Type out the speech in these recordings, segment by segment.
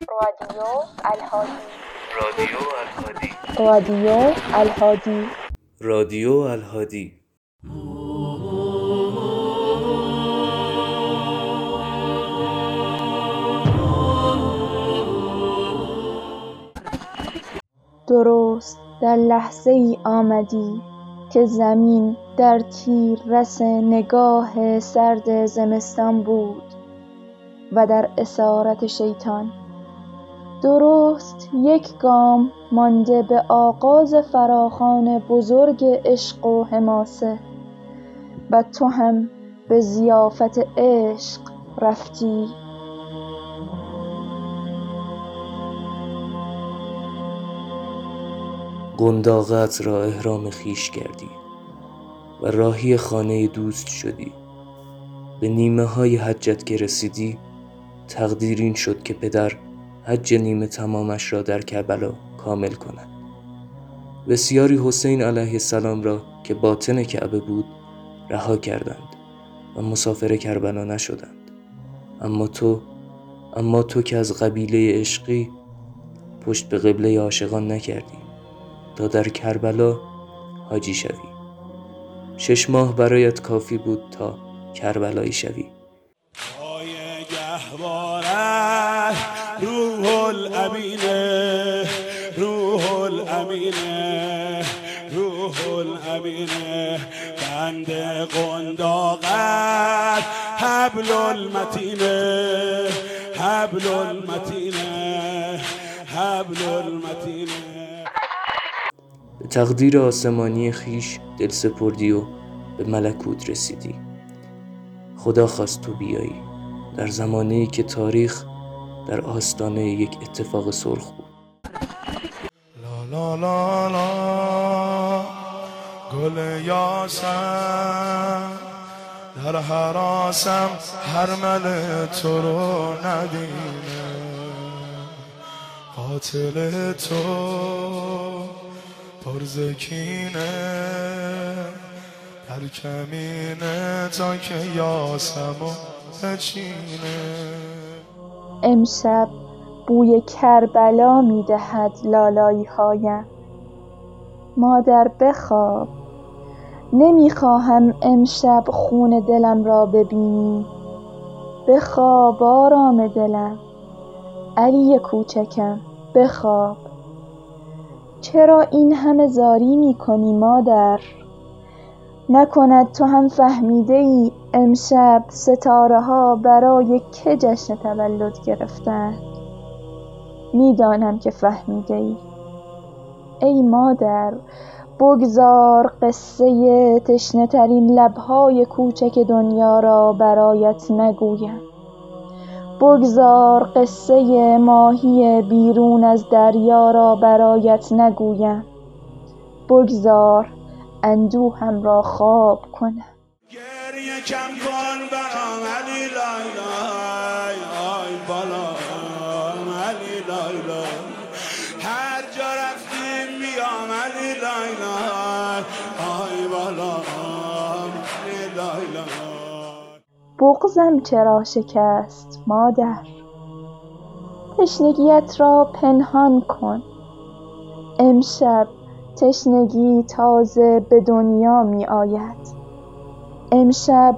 رادیو الهادی. رادیو الهادی. رادیو الهادی. رادیو الهادی. درست در لحظه ای آمدی که زمین در تیررس نگاه سرد زمستان بود و در اسارت شیطان درست یک گام مانده به آغاز فراخوان بزرگ عشق و حماسه. و تو هم به ضیافت عشق رفتی. قنداقت را احرام خویش کردی و راهی خانه دوست شدی. به نیمه های حجت که رسیدی تقدیر این شد که پدر حج نیمه تمامش را در کربلا کامل کند. بسیاری حسین علیه السلام را که باطن کعبه بود رها کردند و مسافر کربلا نشدند. اما تو اما تو که از قبیله عشقی پشت به قبله عاشقان نکردی تا در کربلا حاجی شوی. شش ماه برایت کافی بود تا کربلایی شوی. الامینه روح الامینه روح الامینه بند قنداقت حبل المتینه حبل المتینه حبل المتینه تقدیر آسمانی خیش دل سپردی و به ملکوت رسیدی. خدا خواست تو بیایی. در زمانی که تاریخ در آستانه یک اتفاق سرخ بود. لا لا لا گل یاسم در حراسم هرمل تو رو ندیمه قاتل تو پرزکینه در کمینه تا که یاسم و بچینه امشب بوی کربلا می دهد لالایی هایم مادر بخواب. نمی خواهم امشب خون دلم را ببینی. بخواب آرام دلم. علی کوچکم بخواب. چرا این همه زاری می کنی مادر؟ نکند تو هم فهمیده ای امشب ستاره ها برای که جشن تولد گرفتند؟ می‌دانم که فهمیده ای ای مادر بگذار قصه تشنه ترین لبهای کوچک دنیا را برایت نگویم. بگذار قصه ماهی بیرون از دریا را برایت نگویم. بگذار اندوهم را خواب کنم. گریه کم کن برام علی لای لای آی بالا علی لای لای. هر جا رفتیم میام علی لای لای آی بالا علی لای لای. بغزم چرا شکست مادر؟ تشنگیت را پنهان کن. امشب تشنگی تازه به دنیا می آید. امشب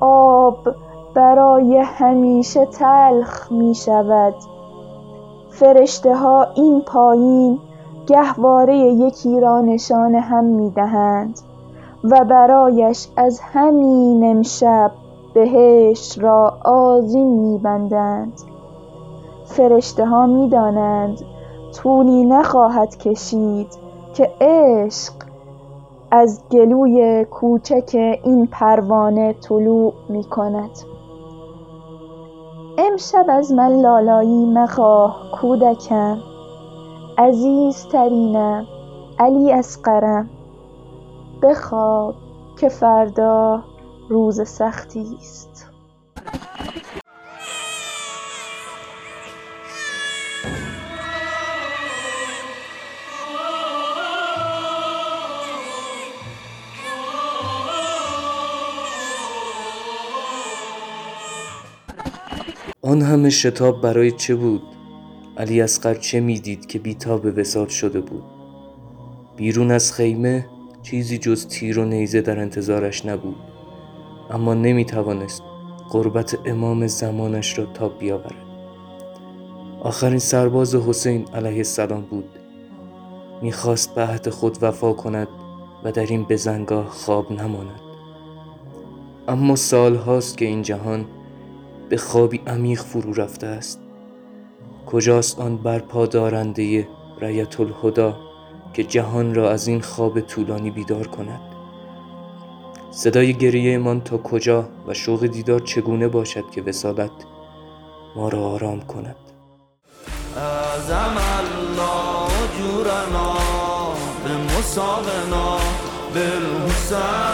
آب برای همیشه تلخ می شود. فرشته ها این پایین گهواره یکی را نشان هم می دهند و برایش از همین امشب بهشت را آذین می بندند. فرشته ها می دانند طولی نخواهد کشید. که عشق از گلوی کوچک این پروانه طلوع می کند امشب از من لالایی مخواه کودکم عزیزترینم علی اصغرم. بخواب که فردا روز سختی است. آن همه شتاب برای چه بود؟ علی اصغر چه می‌دید که بیتاب وسال شده بود؟ بیرون از خیمه چیزی جز تیر و نیزه در انتظارش نبود. اما نمی توانست قربت امام زمانش را تاب بیاورد. آخرین سرباز حسین علیه السلام بود. می‌خواست به عهد خود وفا کند و در این بزنگاه خواب نماند. اما سال هاست که این جهان به خوابی عمیق فرو رفته است. کجاست آن برپا دارنده رایت الهدا که جهان را از این خواب طولانی بیدار کند؟ صدای گریه تا کجا و شوق دیدار چگونه باشد که وسالت ما را آرام کند؟ اعظم الله جورنا به مساقنا بالحسین